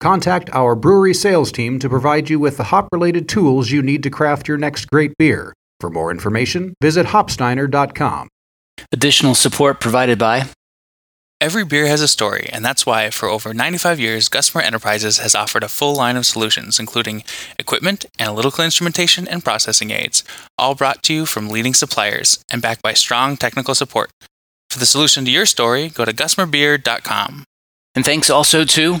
Contact our brewery sales team to provide you with the hop related tools you need to craft your next great beer. For more information, visit hopsteiner.com. Additional support provided by Every beer has a story, and that's why, for over 95 years, Gusmer Enterprises has offered a full line of solutions, including equipment, analytical instrumentation, and processing aids, all brought to you from leading suppliers and backed by strong technical support. For the solution to your story, go to gusmerbeer.com. And thanks also to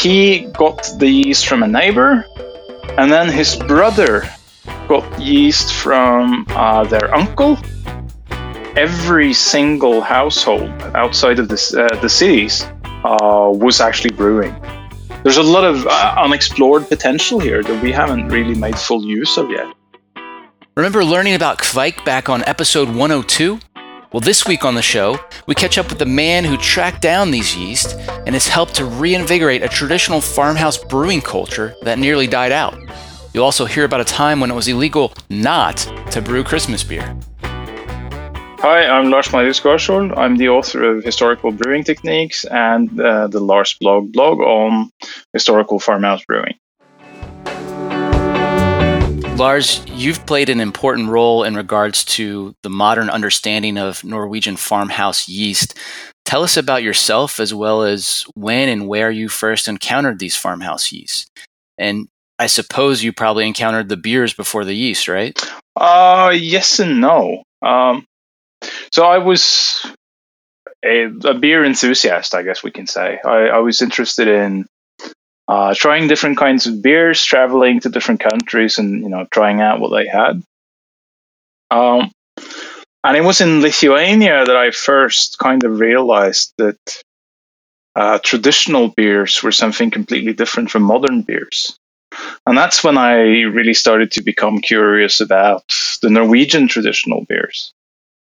He got the yeast from a neighbor, and then his brother got yeast from uh, their uncle. Every single household outside of uh, the cities uh, was actually brewing. There's a lot of uh, unexplored potential here that we haven't really made full use of yet. Remember learning about Kveik back on episode 102? Well, this week on the show, we catch up with the man who tracked down these yeast and has helped to reinvigorate a traditional farmhouse brewing culture that nearly died out. You'll also hear about a time when it was illegal not to brew Christmas beer. Hi, I'm Lars Marius Garshol. I'm the author of Historical Brewing Techniques and uh, the Lars blog blog on historical farmhouse brewing. Lars, you've played an important role in regards to the modern understanding of Norwegian farmhouse yeast. Tell us about yourself as well as when and where you first encountered these farmhouse yeast. And I suppose you probably encountered the beers before the yeast, right? Uh, yes and no. Um, so I was a, a, beer enthusiast, I guess we can say. I, I was interested in uh, trying different kinds of beers, traveling to different countries, and you know trying out what they had. Um, and it was in Lithuania that I first kind of realized that uh, traditional beers were something completely different from modern beers. And that's when I really started to become curious about the Norwegian traditional beers.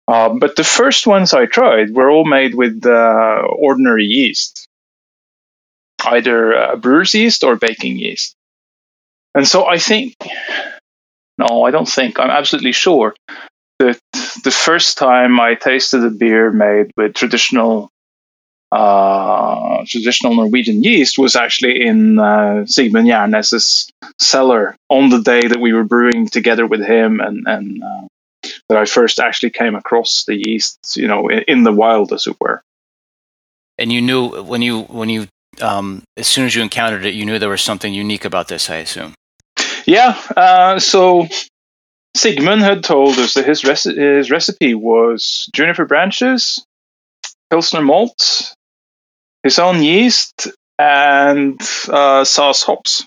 Uh, but the first ones I tried were all made with uh, ordinary yeast either uh, brewer's yeast or baking yeast. And so I think, no, I don't think, I'm absolutely sure that the first time I tasted a beer made with traditional uh, traditional Norwegian yeast was actually in uh, Sigmund Gjernes's cellar on the day that we were brewing together with him, and, and uh, that I first actually came across the yeast, you know, in, in, the wild, as it were. And you knew when you when you um, as soon as you encountered it, you knew there was something unique about this, I assume. Yeah. Uh, so Sigmund had told us that his, his recipe was juniper branches, Pilsner malt, his own yeast, and uh, Saaz hops.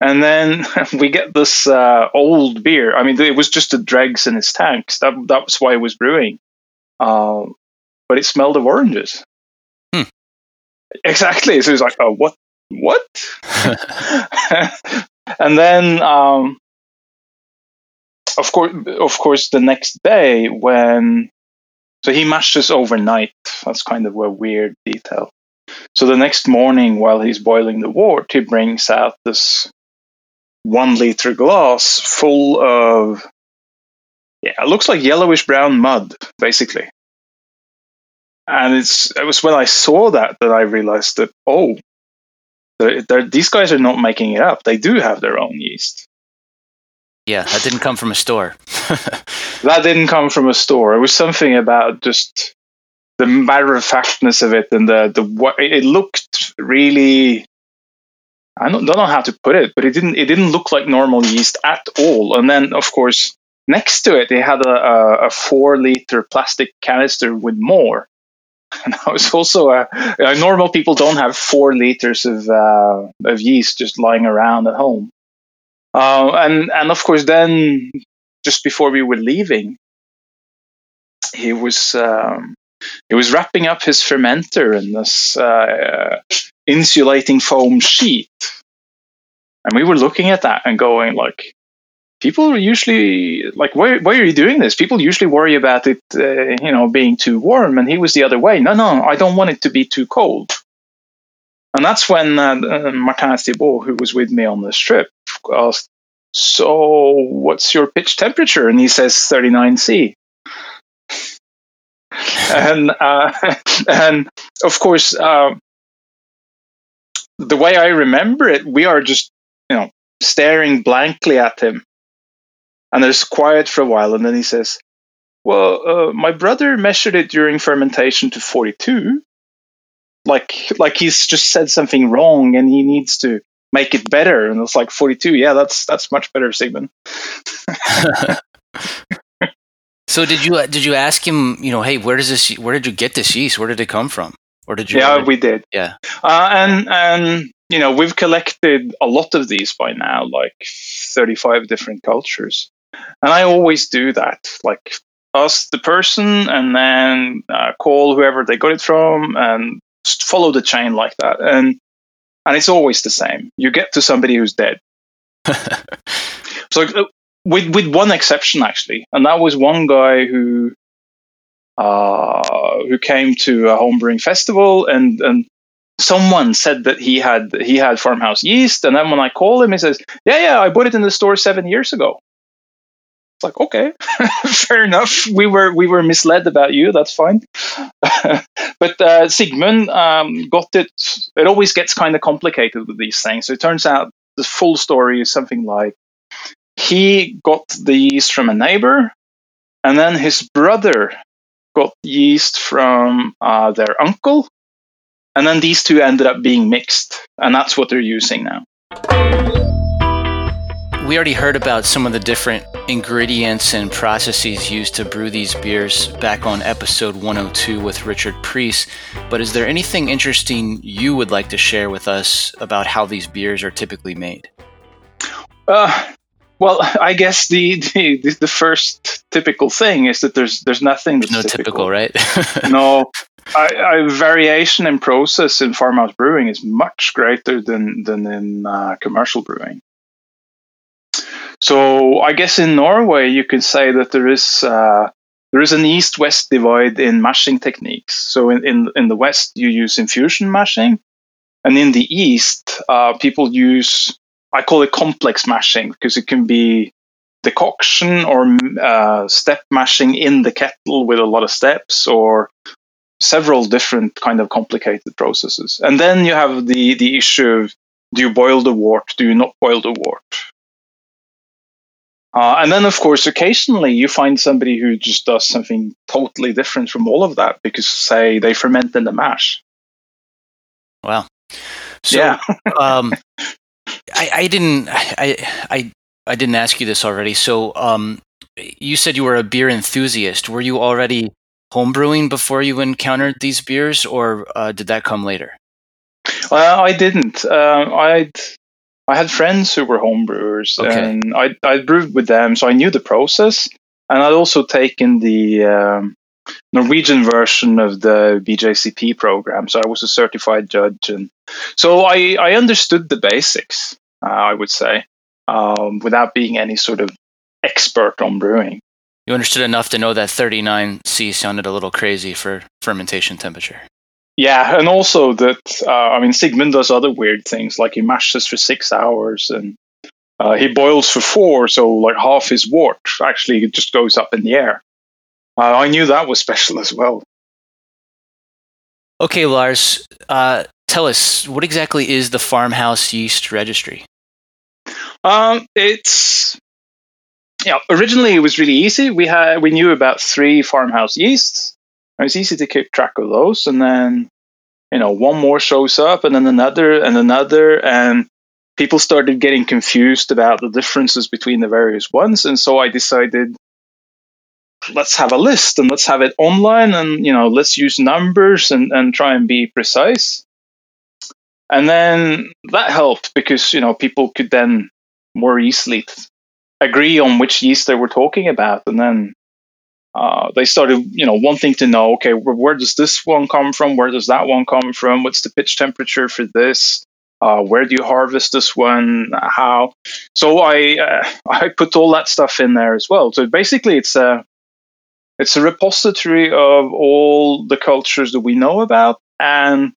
And then we get this uh, old beer. I mean, it was just the dregs in his tanks. That, that was why it was brewing. Uh, but it smelled of oranges. Exactly. So he's like, oh, what? What? and then, um, of course, of course, the next day when, so he mashes overnight. That's kind of a weird detail. So the next morning, while he's boiling the wort, he brings out this one liter glass full of, yeah, it looks like yellowish brown mud, basically. And it's it was when I saw that that I realized that oh, they're, they're, these guys are not making it up. They do have their own yeast. Yeah, that didn't come from a store. that didn't come from a store. It was something about just the matter of factness of it and the the what it looked really. I don't, don't know how to put it, but it didn't it didn't look like normal yeast at all. And then of course next to it they had a, a, a four liter plastic canister with more. And I was also a, a, normal people don't have four liters of uh, of yeast just lying around at home. Uh, and and of course, then just before we were leaving, he was um, he was wrapping up his fermenter in this uh, insulating foam sheet, and we were looking at that and going like, people usually like, why, why are you doing this? People usually worry about it, uh, you know, being too warm, and he was the other way. No, no, I don't want it to be too cold. And that's when uh, uh Martin Thibault, who was with me on this trip, asked, So, what's your pitch temperature? And he says 39C. and, uh, and of course, uh, the way I remember it, we are just, you know, staring blankly at him. And there's quiet for a while. And then he says, Well, uh, my brother measured it during fermentation to 42 like like he's just said something wrong and he needs to make it better. And it's like 42 yeah that's that's much better sigmund. So did you did you ask him you know hey where does this where did you get this yeast? Where did it come from? Or did you yeah already, we did. Yeah. Uh, and and you know we've collected a lot of these by now like 35 different cultures and i always do that like ask the person and then uh, call whoever they got it from and follow the chain like that, and and it's always the same. You get to somebody who's dead. so uh, with with one exception actually, and that was one guy who uh, who came to a homebrewing festival and and someone said that he had he had farmhouse yeast and then when i call him he says yeah yeah i bought it in the store seven years ago it's like okay fair enough. We were we were misled about you. That's fine. But uh, sigmund um, got it. It always gets kind of complicated with these things. So it turns out the full story is something like he got the yeast from a neighbor and then his brother got yeast from uh, their uncle and then these two ended up being mixed and that's what they're using now we already heard about some of the different ingredients and processes used to brew these beers back on episode 102 with Richard Preiss. But is there anything interesting you would like to share with us about how these beers are typically made? Uh, well, I guess the, the the first typical thing is that there's there's nothing that's no typical, typical right? no, I, I, variation in process in farmhouse brewing is much greater than than in uh, commercial brewing. So I guess in Norway you could say that there is uh, there is an east-west divide in mashing techniques. So in, in, in the west you use infusion mashing, and in the east uh, people use I call it complex mashing because it can be decoction or uh, step mashing in the kettle with a lot of steps or several different kind of complicated processes. And then you have the the issue of do you boil the wort? Do you not boil the wort? Uh, and then, of course, occasionally you find somebody who just does something totally different from all of that because, say, they ferment in the mash. Wow. So, yeah. um, I, I didn't, I, I, I didn't ask you this already. So, um, you said you were a beer enthusiast. Were you already homebrewing before you encountered these beers, or uh, did that come later? Well, I didn't. Uh, I'd I had friends who were homebrewers, okay. and I I brewed with them, so I knew the process. And I'd also taken the um, Norwegian version of the BJCP program, so I was a certified judge, and so I I understood the basics. Uh, I would say, um, without being any sort of expert on brewing. You understood enough to know that 39C sounded a little crazy for fermentation temperature. Yeah, and also that uh, I mean Sigmund does other weird things like he mashes for six hours and uh, he boils for four, so like half his wort actually just goes up in the air. Uh, I knew that was special as well. Okay, Lars, uh, tell us what exactly is the Farmhouse Yeast Registry? Um, it's yeah. Originally, it was really easy. We had we knew about three farmhouse yeasts. It was easy to keep track of those, and then you know one more shows up, and then another, and another, and people started getting confused about the differences between the various ones, and so I decided let's have a list and let's have it online and you know let's use numbers and, and try and be precise. And then that helped because you know people could then more easily agree on which yeast they were talking about and then uh, they started you know wanting to know okay where, does this one come from? Where does that one come from? What's the pitch temperature for this? Uh, where do you harvest this one? How? So i uh, i put all that stuff in there as well. So basically it's a it's a repository of all the cultures that we know about and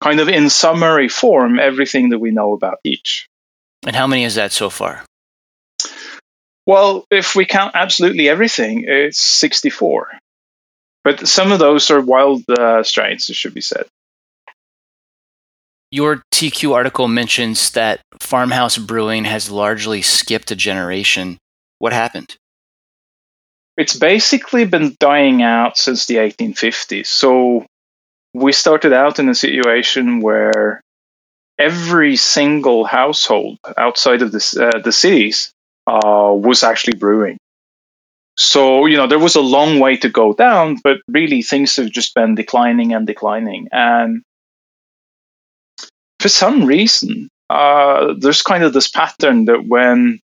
kind of in summary form everything that we know about each. And how many is that so far? Well, if we count absolutely everything, it's 64. But some of those are wild uh, strains, it should be said. Your TQ article mentions that farmhouse brewing has largely skipped a generation. What happened? It's basically been dying out since the 1850s. So we started out in a situation where every single household outside of this, uh, the cities uh, was actually brewing. So, you know, there was a long way to go down, but really things have just been declining and declining. And for some reason, uh, there's kind of this pattern that when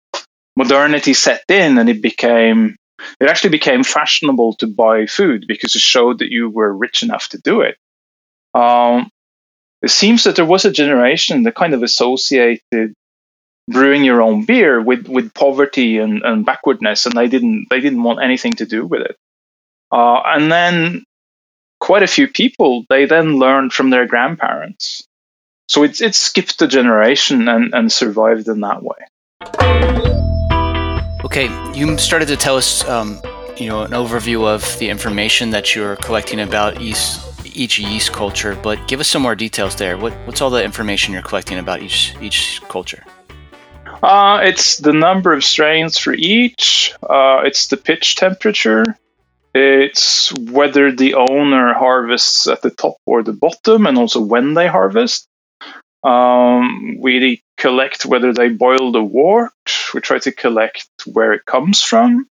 modernity set in and it became, it actually became fashionable to buy food because it showed that you were rich enough to do it. Um, it seems that there was a generation that kind of associated brewing your own beer with, with poverty and, and backwardness, and they didn't they didn't want anything to do with it. Uh, and then quite a few people they then learned from their grandparents, so it's it skipped a generation and, and survived in that way. Okay, you started to tell us, um, you know, an overview of the information that you're collecting about each yeast culture, but give us some more details there. What, what's all the information you're collecting about each each culture? Uh, it's the number of strains for each. Uh, it's the pitch temperature. It's whether the owner harvests at the top or the bottom, and also when they harvest. Um, we collect whether they boil the wort. We try to collect where it comes from.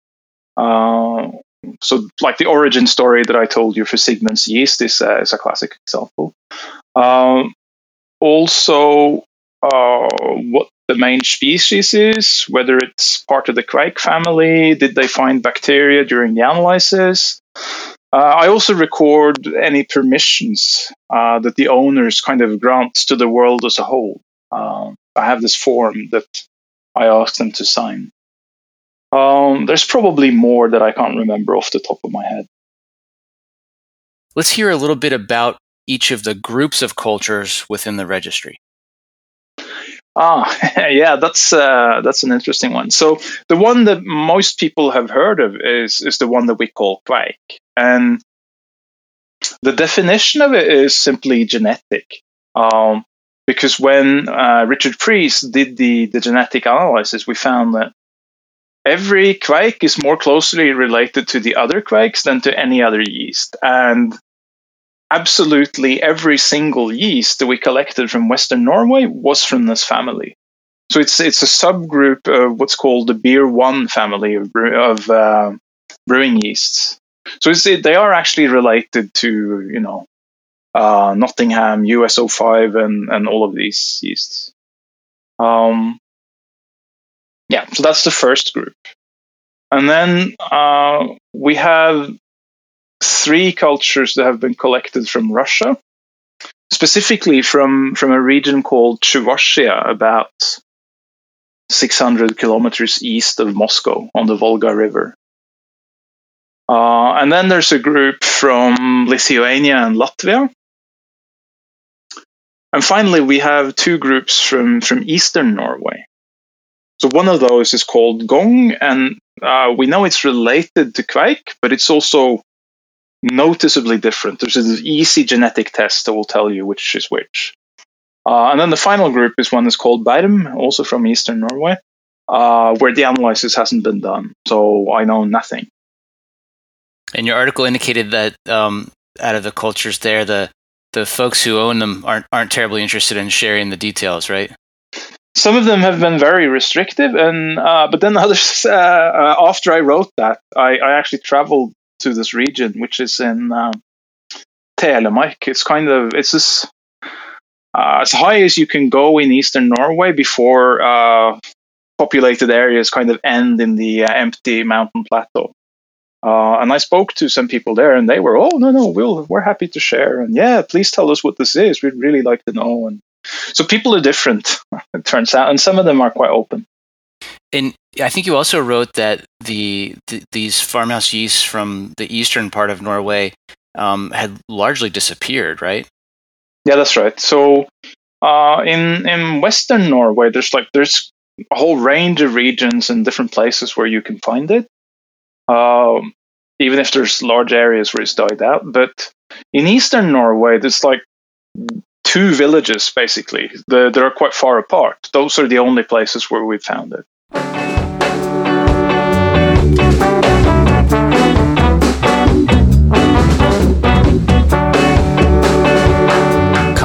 Uh, so like the origin story that I told you for Sigmund's yeast is, uh, is a classic example. Um, also, uh, what the main species is, whether it's part of the Kveik family, did they find bacteria during the analysis? Uh, I also record any permissions uh, that the owners kind of grant to the world as a whole. Um, I have this form that I ask them to sign. Um, there's probably more that I can't remember off the top of my head. Let's hear a little bit about each of the groups of cultures within the registry. Ah, yeah, that's uh, that's an interesting one. So the one that most people have heard of is is the one that we call Kveik, and the definition of it is simply genetic. Um, because when uh, Richard Preiss did the, the genetic analysis, we found that every Kveik is more closely related to the other Kveiks than to any other yeast. And absolutely every single yeast that we collected from Western Norway was from this family. So it's it's a subgroup of what's called the beer one family of, of uh, brewing yeasts. So see, they are actually related to you know uh, Nottingham, US05, and and all of these yeasts. Um, yeah, so that's the first group. And then uh, we have three cultures that have been collected from Russia, specifically from, from a region called Chuvashia, about 600 kilometers east of Moscow on the Volga River. Uh, and then there's a group from Lithuania and Latvia. And finally, we have two groups from, from eastern Norway. So one of those is called Gong, and uh, we know it's related to Kveik, but it's also noticeably different. There's an easy genetic test that will tell you which is which. Uh, and then the final group is one that's called Bærum, also from eastern Norway, uh, where the analysis hasn't been done. So I know nothing. And your article indicated that um, out of the cultures there, the the folks who own them aren't aren't terribly interested in sharing the details, right? Some of them have been very restrictive, and uh, but then others. Uh, uh, after I wrote that, I, I, actually traveled to this region, which is in um, Telemark. It's kind of it's this uh, as high as you can go in eastern Norway before uh, populated areas kind of end in the uh, empty mountain plateau. Uh, and I spoke to some people there, and they were, "Oh no, no, we'll we're happy to share." And yeah, please tell us what this is. We'd really like to know. And so people are different, it turns out, and some of them are quite open. And I think you also wrote that the, the these farmhouse yeasts from the eastern part of Norway um, had largely disappeared, right? Yeah, that's right. So uh, in in Western Norway, there's like there's a whole range of regions and different places where you can find it. Um, even if there's large areas where it's died out. But in eastern Norway, there's like two villages basically that are quite far apart. Those are the only places where we found it.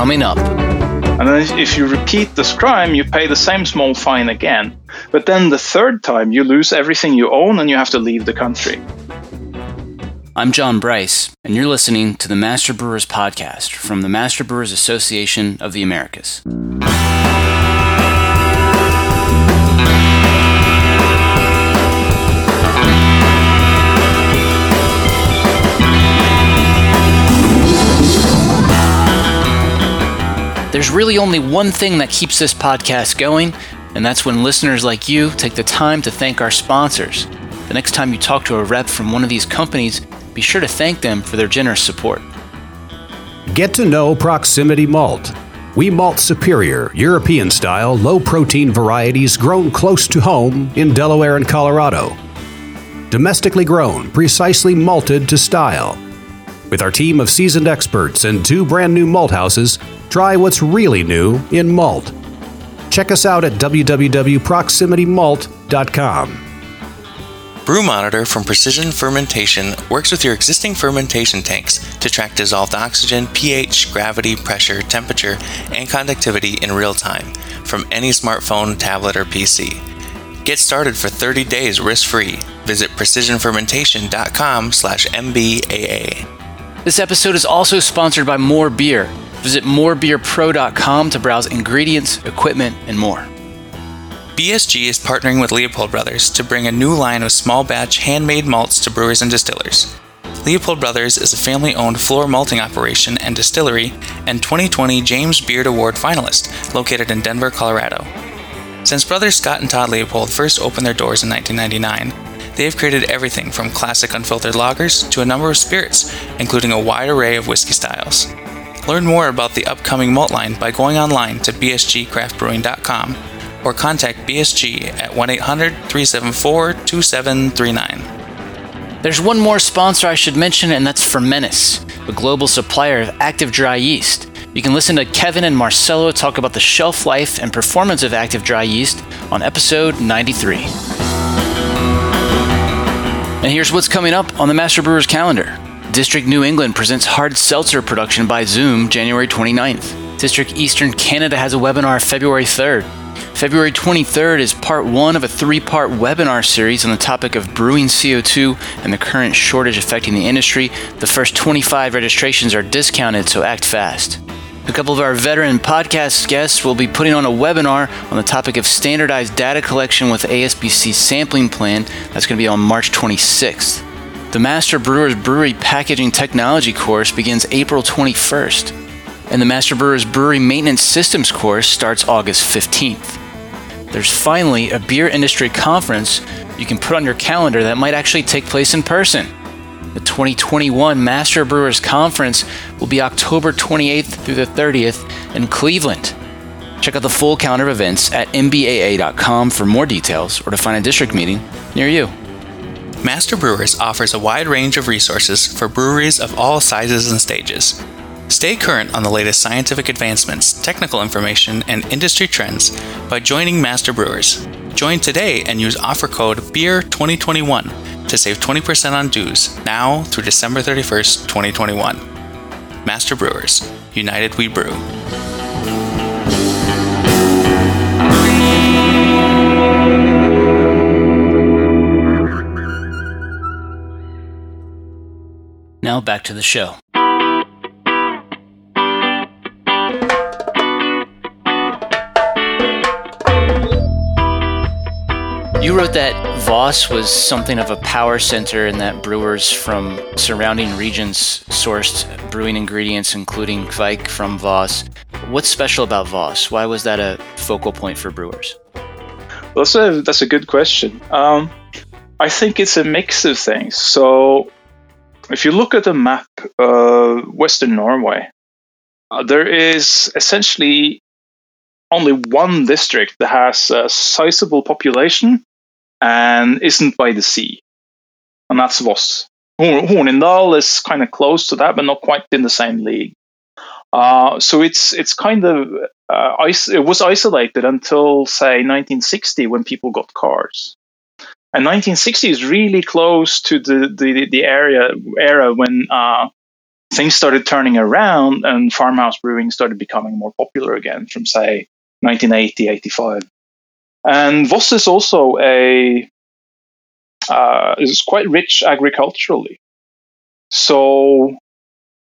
Coming up. And then if you repeat this crime, you pay the same small fine again. But then the third time, you lose everything you own and you have to leave the country. I'm John Bryce, and you're listening to the Master Brewers Podcast from the Master Brewers Association of the Americas. There's really only one thing that keeps this podcast going, and that's when listeners like you take the time to thank our sponsors. The next time you talk to a rep from one of these companies, be sure to thank them for their generous support. Get to know Proximity Malt. We malt superior, European style, low protein varieties grown close to home in Delaware and Colorado. Domestically grown, precisely malted to style. With our team of seasoned experts and two brand new malt houses, try what's really new in malt. Check us out at www.proximitymalt.com. Brew Monitor from Precision Fermentation works with your existing fermentation tanks to track dissolved oxygen, pH, gravity, pressure, temperature, and conductivity in real time from any smartphone, tablet, or PC. Get started for 30 days risk-free. Visit precisionfermentation.com/mbaa. This episode is also sponsored by More Beer. Visit morebeerpro.com to browse ingredients, equipment, and more. BSG is partnering with Leopold Brothers to bring a new line of small batch handmade malts to brewers and distillers. Leopold Brothers is a family owned floor malting operation and distillery and 2020 James Beard Award finalist located in Denver, Colorado. Since brothers Scott and Todd Leopold first opened their doors in 1999, they have created everything from classic unfiltered lagers to a number of spirits, including a wide array of whiskey styles. Learn more about the upcoming malt line by going online to bsgcraftbrewing.com or contact BSG at 1 800 374 2739. There's one more sponsor I should mention, and that's Fermentis, a global supplier of active dry yeast. You can listen to Kevin and Marcelo talk about the shelf life and performance of active dry yeast on episode 93. And here's what's coming up on the Master Brewers calendar. District New England presents hard seltzer production by Zoom January 29th. District Eastern Canada has a webinar February 3rd. February 23rd is part one of a three part webinar series on the topic of brewing CO2 and the current shortage affecting the industry. The first 25 registrations are discounted, so act fast. A couple of our veteran podcast guests will be putting on a webinar on the topic of standardized data collection with ASBC sampling plan. That's going to be on March 26th. The Master Brewers Brewery Packaging Technology course begins April 21st, and the Master Brewers Brewery Maintenance Systems course starts August 15th. There's finally a beer industry conference you can put on your calendar that might actually take place in person. The 2021 Master Brewers Conference will be October 28th through the 30th in Cleveland. Check out the full calendar of events at mbaa.com for more details or to find a district meeting near you. Master Brewers offers a wide range of resources for breweries of all sizes and stages. Stay current on the latest scientific advancements, technical information, and industry trends by joining Master Brewers. Join today and use offer code BEER2021 to save 20% on dues now through December 31st, 2021. Master Brewers, United We Brew. Now back to the show. You wrote that Voss was something of a power center and that brewers from surrounding regions sourced brewing ingredients, including Kveik from Voss. What's special about Voss? Why was that a focal point for brewers? Well, that's a, that's a good question. Um, I think it's a mix of things. So, if you look at the map of Western Norway, uh, there is essentially only one district that has a sizable population and isn't by the sea, and that's Voss. Hornindal is kind of close to that, but not quite in the same league. Uh, so it's it's kind of uh, it was isolated until say 1960 when people got cars. And 1960 is really close to the the, the area era when uh, things started turning around and farmhouse brewing started becoming more popular again from say 1980 85 and Voss is also a uh, is quite rich agriculturally. So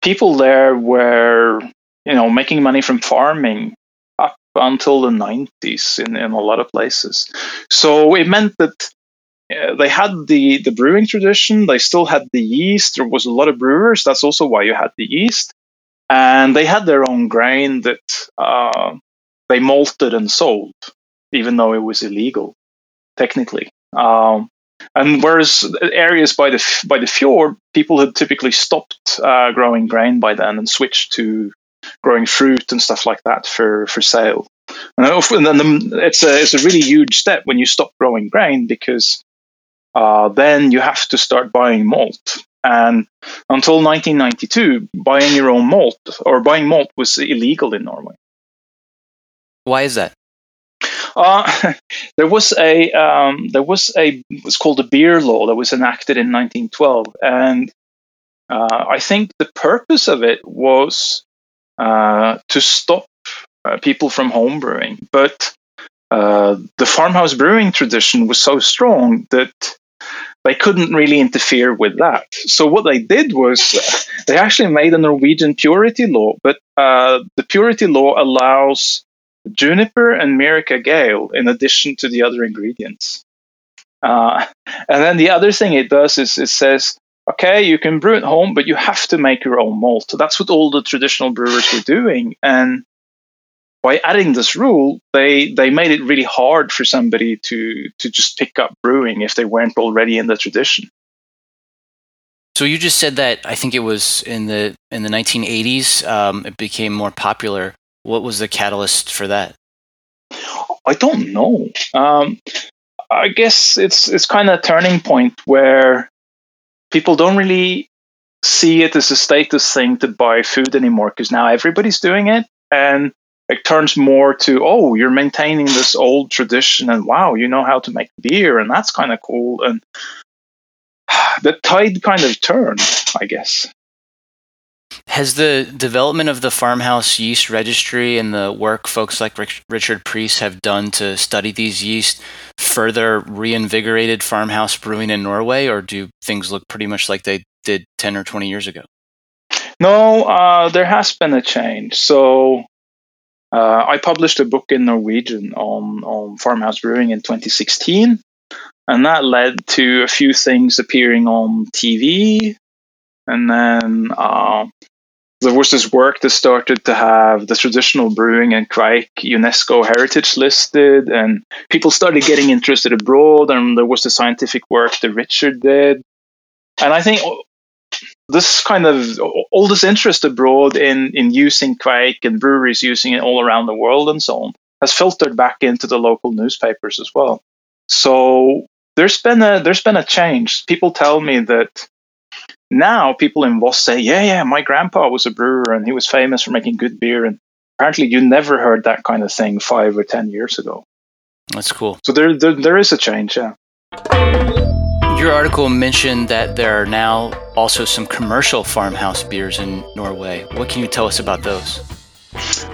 people there were, you know, making money from farming up until the 90s in, in a lot of places. So it meant that uh, they had the, the brewing tradition, they still had the yeast. There was a lot of brewers. That's also why you had the yeast. And they had their own grain that uh, they malted and sold even though it was illegal technically. Um, and whereas areas by the by the fjord, people had typically stopped uh, growing grain by then and switched to growing fruit and stuff like that for for sale. And then the, it's a it's a really huge step when you stop growing grain because uh, then you have to start buying malt. And until 1992, buying your own malt or buying malt was illegal in Norway. Why is that? Uh, there was a um, there was a it's called the beer law that was enacted in 1912, and uh, I think the purpose of it was uh, to stop uh, people from homebrewing, but uh, the farmhouse brewing tradition was so strong that they couldn't really interfere with that. So what they did was they actually made a Norwegian purity law, but uh, the purity law allows juniper and Myrica Gale in addition to the other ingredients. Uh, and then the other thing it does is it says, okay, you can brew at home, but you have to make your own malt. So that's what all the traditional brewers were doing. And by adding this rule, they they made it really hard for somebody to to just pick up brewing if they weren't already in the tradition. So you just said that I think it was in the in the 1980s um, it became more popular. What was the catalyst for that? I don't know. Um, I guess it's it's kind of a turning point where people don't really see it as a status thing to buy food anymore because now everybody's doing it, and it turns more to oh, you're maintaining this old tradition, and wow, you know how to make beer, and that's kind of cool. And the tide kind of turned, I guess. Has the development of the farmhouse yeast registry and the work folks like Richard Preiss have done to study these yeast further reinvigorated farmhouse brewing in Norway, or do things look pretty much like they did 10 or 20 years ago? No, uh, there has been a change. So uh, I published a book in Norwegian on, on farmhouse brewing in 2016, and that led to a few things appearing on TV and then uh, there was this work that started to have the traditional brewing and Kveik UNESCO heritage listed, and people started getting interested abroad. And there was the scientific work that Richard did, and I think this kind of all this interest abroad in in using Kveik and breweries using it all around the world and so on has filtered back into the local newspapers as well. So there's been a there's been a change. People tell me that now people in Voss say, "Yeah, yeah, my grandpa was a brewer and he was famous for making good beer." And apparently, you never heard that kind of thing five or ten years ago. That's cool. So there, there, there is a change. Yeah. Your article mentioned that there are now also some commercial farmhouse beers in Norway. What can you tell us about those?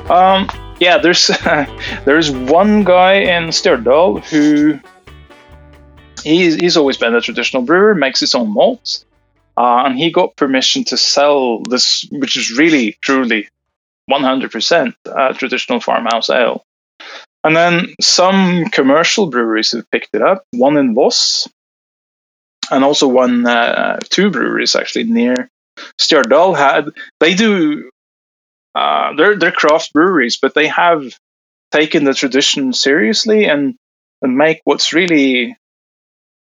Um, yeah, there's there's one guy in Stjørdal who he's, he's always been a traditional brewer, makes his own malts, uh, and he got permission to sell this, which is really truly 100% uh, traditional farmhouse ale. And then some commercial breweries have picked it up. One in Voss, and also one, uh, two breweries actually near Stjørdal had. They do. Uh, they're they're craft breweries, but they have taken the tradition seriously and and make what's really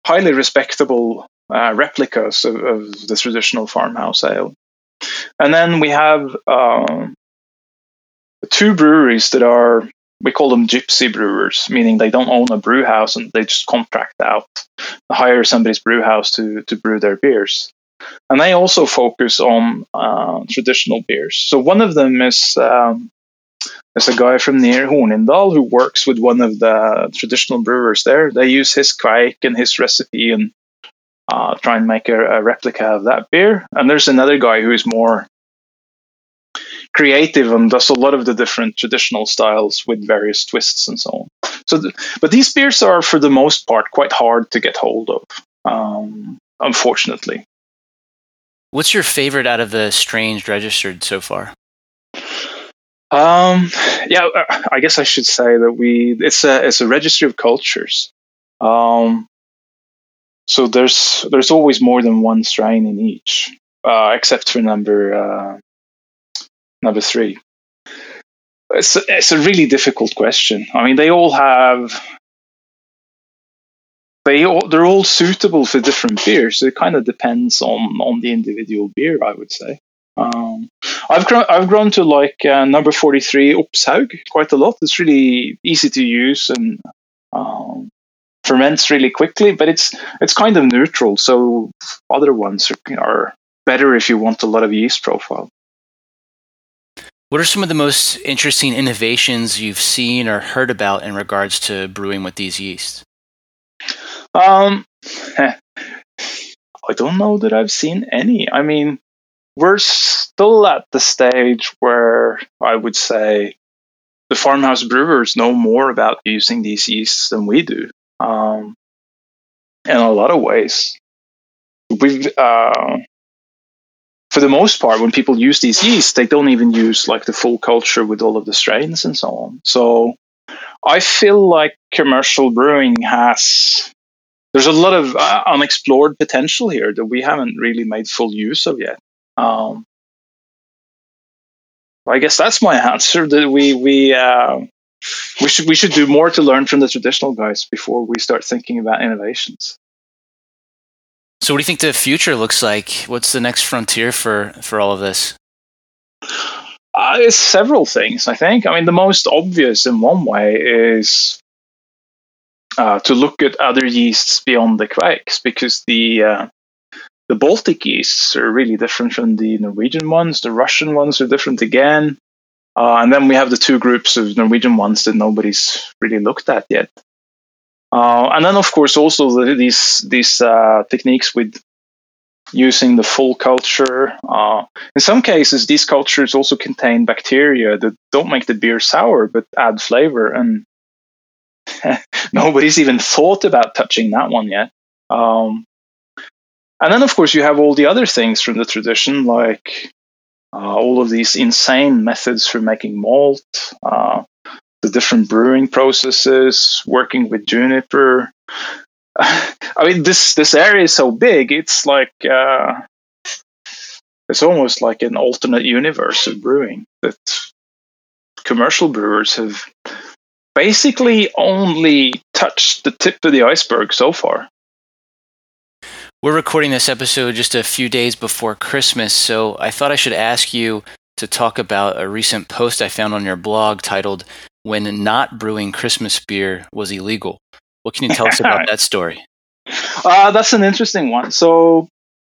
highly respectable uh, replicas of, of, the traditional farmhouse ale. And then we have um, two breweries that are we call them gypsy brewers, meaning they don't own a brew house and they just contract out, hire somebody's brew house to to brew their beers. And they also focus on uh, traditional beers. So one of them is um, a guy from near Hornindal who works with one of the traditional brewers there. They use his kveik and his recipe and uh, try and make a, a, replica of that beer. And there's another guy who is more creative and does a lot of the different traditional styles with various twists and so on. So, th- but these beers are for the most part quite hard to get hold of, um, unfortunately. What's your favorite out of the strange registered so far? Um, yeah, uh, I guess I should say that we it's a it's a registry of cultures. Um, so there's there's always more than one strain in each, uh, except for number uh, number three. It's a, it's a really difficult question. I mean, they all have they all, they're all suitable for different beers. So it kind of depends on on the individual beer, I would say. Um, I've grown, I've grown to like uh, number 43 Upshaug quite a lot. It's really easy to use and um, ferments really quickly, but it's it's kind of neutral. So other ones are, are better if you want a lot of yeast profile. What are some of the most interesting innovations you've seen or heard about in regards to brewing with these yeasts? Um, I don't know that I've seen any. I mean, we're still at the stage where I would say the farmhouse brewers know more about using these yeasts than we do. Um, in a lot of ways, we've uh, for the most part, when people use these yeasts, they don't even use like the full culture with all of the strains and so on. So I feel like commercial brewing has there's a lot of uh, unexplored potential here that we haven't really made full use of yet. Um, I guess that's my answer. That we we uh, we should we should do more to learn from the traditional guys before we start thinking about innovations. So, what do you think the future looks like? What's the next frontier for for all of this? Uh, it's several things. I think. I mean, the most obvious in one way is uh, to look at other yeasts beyond the kveiks, because the uh, the Baltic yeasts are really different from the Norwegian ones. The Russian ones are different again. Uh, and then we have the two groups of Norwegian ones that nobody's really looked at yet. Uh, and then, of course, also the, these these uh, techniques with using the full culture. Uh, in some cases, these cultures also contain bacteria that don't make the beer sour but add flavor. And nobody's even thought about touching that one yet. Um, and then, of course, you have all the other things from the tradition, like uh, all of these insane methods for making malt, uh, the different brewing processes, working with juniper. I mean, this this area is so big; it's like uh, it's almost like an alternate universe of brewing that commercial brewers have basically only touched the tip of the iceberg so far. We're recording this episode just a few days before Christmas, so I thought I should ask you to talk about a recent post I found on your blog titled When Not Brewing Christmas Beer Was Illegal. What can you tell us about that story? uh, that's an interesting one. So,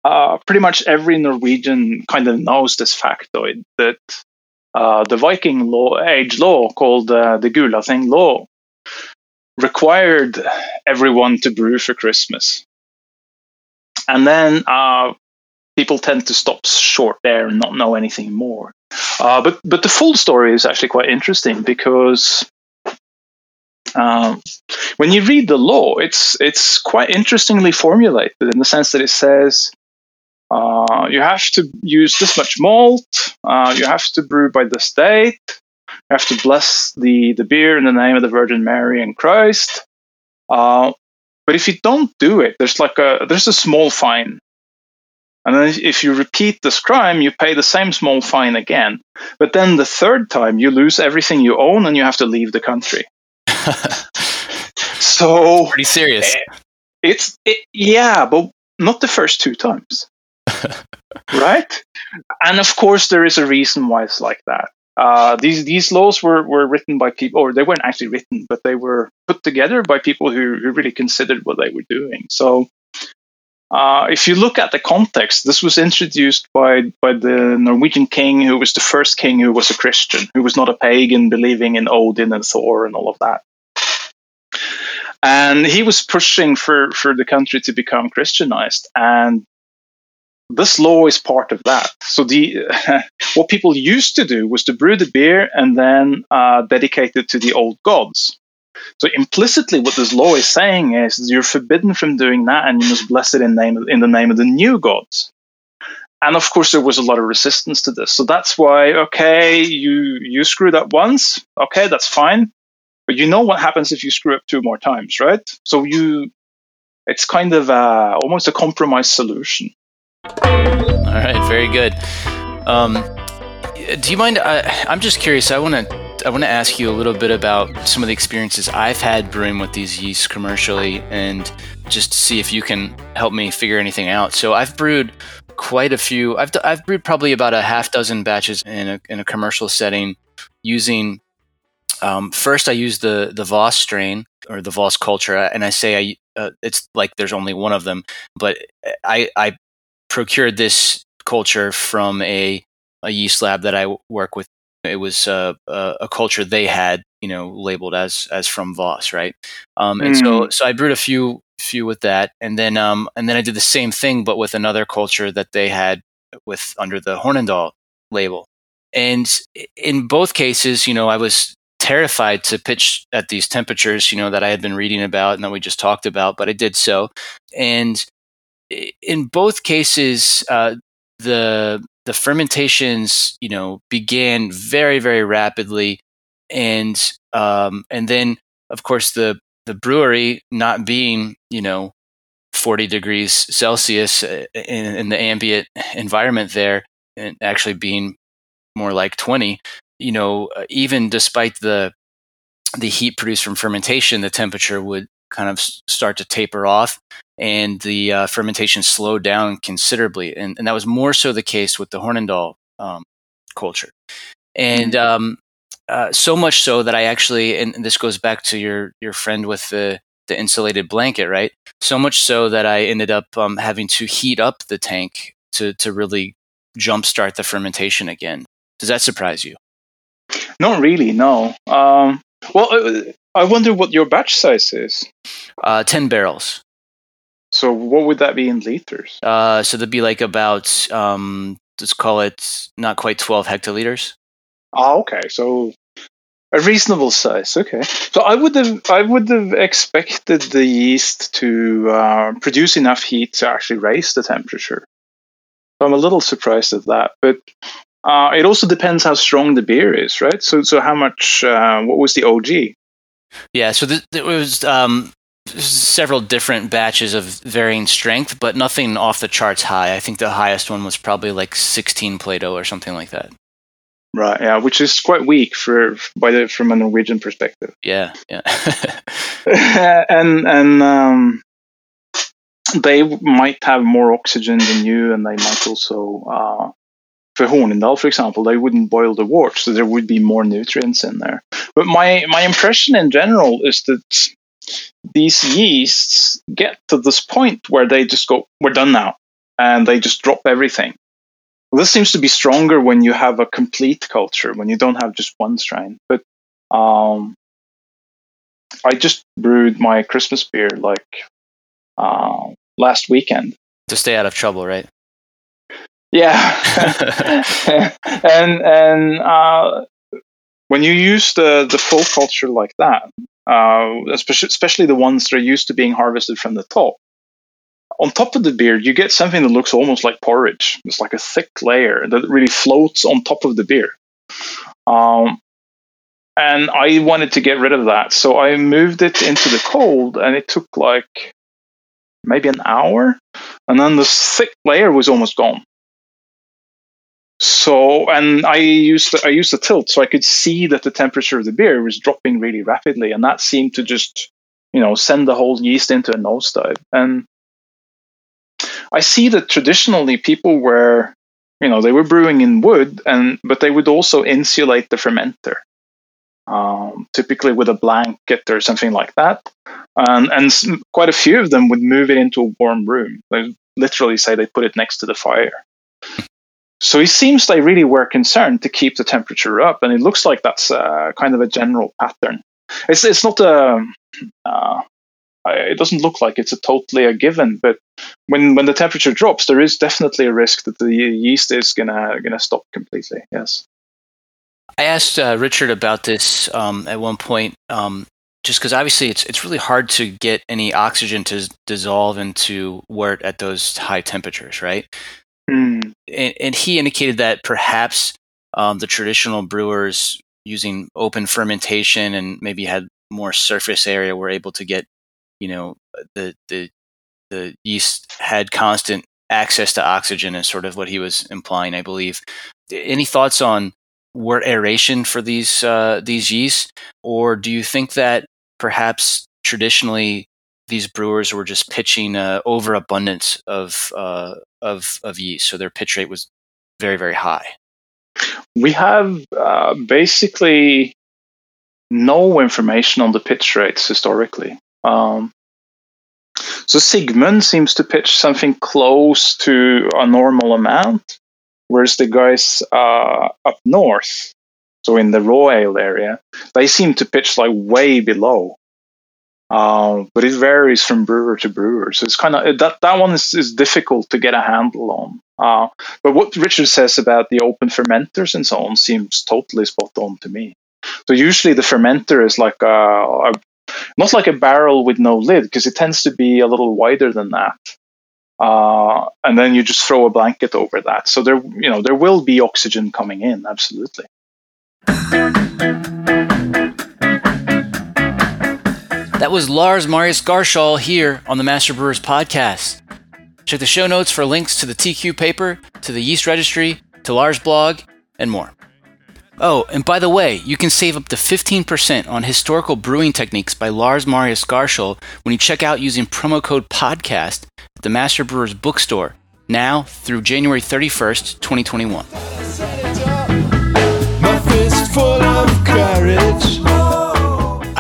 uh, pretty much every Norwegian kind of knows this factoid that uh, the Viking law, age law called uh, the Gulathing law required everyone to brew for Christmas. And then uh, people tend to stop short there and not know anything more. Uh, but but the full story is actually quite interesting because um, when you read the law, it's it's quite interestingly formulated in the sense that it says uh, you have to use this much malt, uh, you have to brew by this date, you have to bless the the beer in the name of the Virgin Mary and Christ. Uh, but if you don't do it, there's like a there's a small fine and then if you repeat this crime, you pay the same small fine again. But then the third time, you lose everything you own and you have to leave the country. so pretty serious. Eh, it's it, yeah, but not the first two times, right? And of course, there is a reason why it's like that. Uh, these these laws were, were written by people, or they weren't actually written, but they were put together by people who, who really considered what they were doing. So uh, if you look at the context, this was introduced by, by the Norwegian king, who was the first king who was a Christian, who was not a pagan, believing in Odin and Thor and all of that. And he was pushing for, for the country to become Christianized. And this law is part of that. So the what people used to do was to brew the beer and then uh, dedicate it to the old gods. So implicitly, what this law is saying is you're forbidden from doing that, and you must bless it in name in the name of the new gods. And of course, there was a lot of resistance to this. So that's why, okay, you you screwed up once, okay, that's fine, but you know what happens if you screw up two more times, right? So you, it's kind of uh, almost a compromise solution. All right, very good. Um, do you mind? Uh, I'm just curious. I want to I want to ask you a little bit about some of the experiences I've had brewing with these yeasts commercially and just see if you can help me figure anything out. So I've brewed quite a few. I've, I've brewed probably about a half dozen batches in a, in a commercial setting using. Um, first, I use the the Voss strain or the Voss culture, and I say I uh, it's like there's only one of them, but I I procured this culture from a a yeast lab that I work with it was uh, a culture they had, you know, labeled as as from Voss, right? Um, and mm. so so I brewed a few few with that, and then um, and then I did the same thing, but with another culture that they had with under the Hornindal label. And in both cases, you know, I was terrified to pitch at these temperatures, you know, that I had been reading about and that we just talked about, but I did so. And in both cases, uh, the the fermentations, you know, began very, very rapidly, and um, and then of course the the brewery not being, you know, 40 degrees Celsius uh, in, in the ambient environment there, and actually being more like 20, you know, uh, even despite the the heat produced from fermentation, the temperature would kind of start to taper off and the uh, fermentation slowed down considerably. And, and, that was more so the case with the Hornindal um, culture. And mm-hmm. um, uh, so much so that I actually, and this goes back to your, your friend with the, the insulated blanket, right? So much so that I ended up um, having to heat up the tank to, to really jumpstart the fermentation again. Does that surprise you? Not really, no. Um, well, uh, I wonder what your batch size is. Uh, 10 barrels. So what would that be in liters? Uh, so that'd be like about, um, let's call it not quite 12 hectoliters. Oh, okay. So a reasonable size. Okay. So I would have I would have expected the yeast to uh, produce enough heat to actually raise the temperature. So I'm a little surprised at that, but uh, it also depends how strong the beer is, right? So so how much? Uh, what was the OG? Yeah, so th- there was um, several different batches of varying strength, but nothing off the charts high. I think the highest one was probably like 16 Plato or something like that. Right. Yeah, which is quite weak for by the from a Norwegian perspective. Yeah. Yeah. and and um, they might have more oxygen than you, and they might also. Uh, for Hornindal, for example, they wouldn't boil the wort, so there would be more nutrients in there. But my my impression in general is that these yeasts get to this point where they just go, "We're done now," and they just drop everything. This seems to be stronger when you have a complete culture, when you don't have just one strain. But um, I just brewed my Christmas beer like uh, last weekend to stay out of trouble, right? Yeah, and and uh, when you use the the full culture like that, uh, especially the ones that are used to being harvested from the top, on top of the beer, you get something that looks almost like porridge. It's like a thick layer that really floats on top of the beer. Um, and I wanted to get rid of that, so I moved it into the cold, and it took like maybe an hour, and then the thick layer was almost gone. So, and I used the, I used the tilt, so I could see that the temperature of the beer was dropping really rapidly, and that seemed to just, you know, send the whole yeast into a nosedive. And I see that traditionally people were, you know, they were brewing in wood, and but they would also insulate the fermenter, um, typically with a blanket or something like that. And and quite a few of them would move it into a warm room. They literally say they put it next to the fire. So it seems they really were concerned to keep the temperature up, and it looks like that's uh, kind of a general pattern. It's it's not a uh, it doesn't look like it's a totally a given, but when when the temperature drops, there is definitely a risk that the yeast is gonna gonna stop completely. Yes. I asked uh, Richard about this um, at one point, um, just because obviously it's it's really hard to get any oxygen to dissolve into wort at those high temperatures, right? Mm. And, and, he indicated that perhaps um, the traditional brewers using open fermentation and maybe had more surface area were able to get you know the the the yeast had constant access to oxygen is sort of what he was implying, I believe. Any thoughts on wort aeration for these uh, these yeasts, or do you think that perhaps traditionally these brewers were just pitching uh, overabundance of uh, of of yeast, so their pitch rate was very very high? We have uh, basically no information on the pitch rates historically. Um, so Sigmund seems to pitch something close to a normal amount, whereas the guys uh, up north, so in the raw ale area, they seem to pitch like way below. Um, but it varies from brewer to brewer, so it's kind of that that one is, is difficult to get a handle on. Uh, but what Richard says about the open fermenters and so on seems totally spot on to me. So usually the fermenter is like a, a not like a barrel with no lid because it tends to be a little wider than that. Uh, and then you just throw a blanket over that. So there, you know, there will be oxygen coming in, absolutely. That was Lars Marius Garshol here on the Master Brewers podcast. Check the show notes for links to the TQ paper, to the yeast registry, to Lars' blog, and more. Oh, and by the way, you can save up to 15% on historical brewing techniques by Lars Marius Garshol when you check out using promo code PODCAST at the Master Brewers Bookstore now through January 31st, 2021.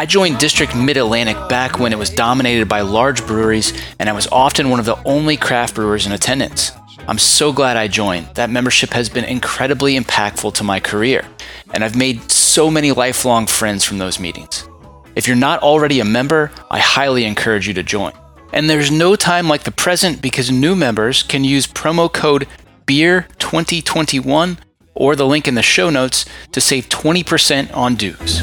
I joined District Mid Atlantic back when it was dominated by large breweries, and I was often one of the only craft brewers in attendance. I'm so glad I joined. That membership has been incredibly impactful to my career, and I've made so many lifelong friends from those meetings. If you're not already a member, I highly encourage you to join. And there's no time like the present because new members can use promo code BEER2021 or the link in the show notes to save 20% on dues.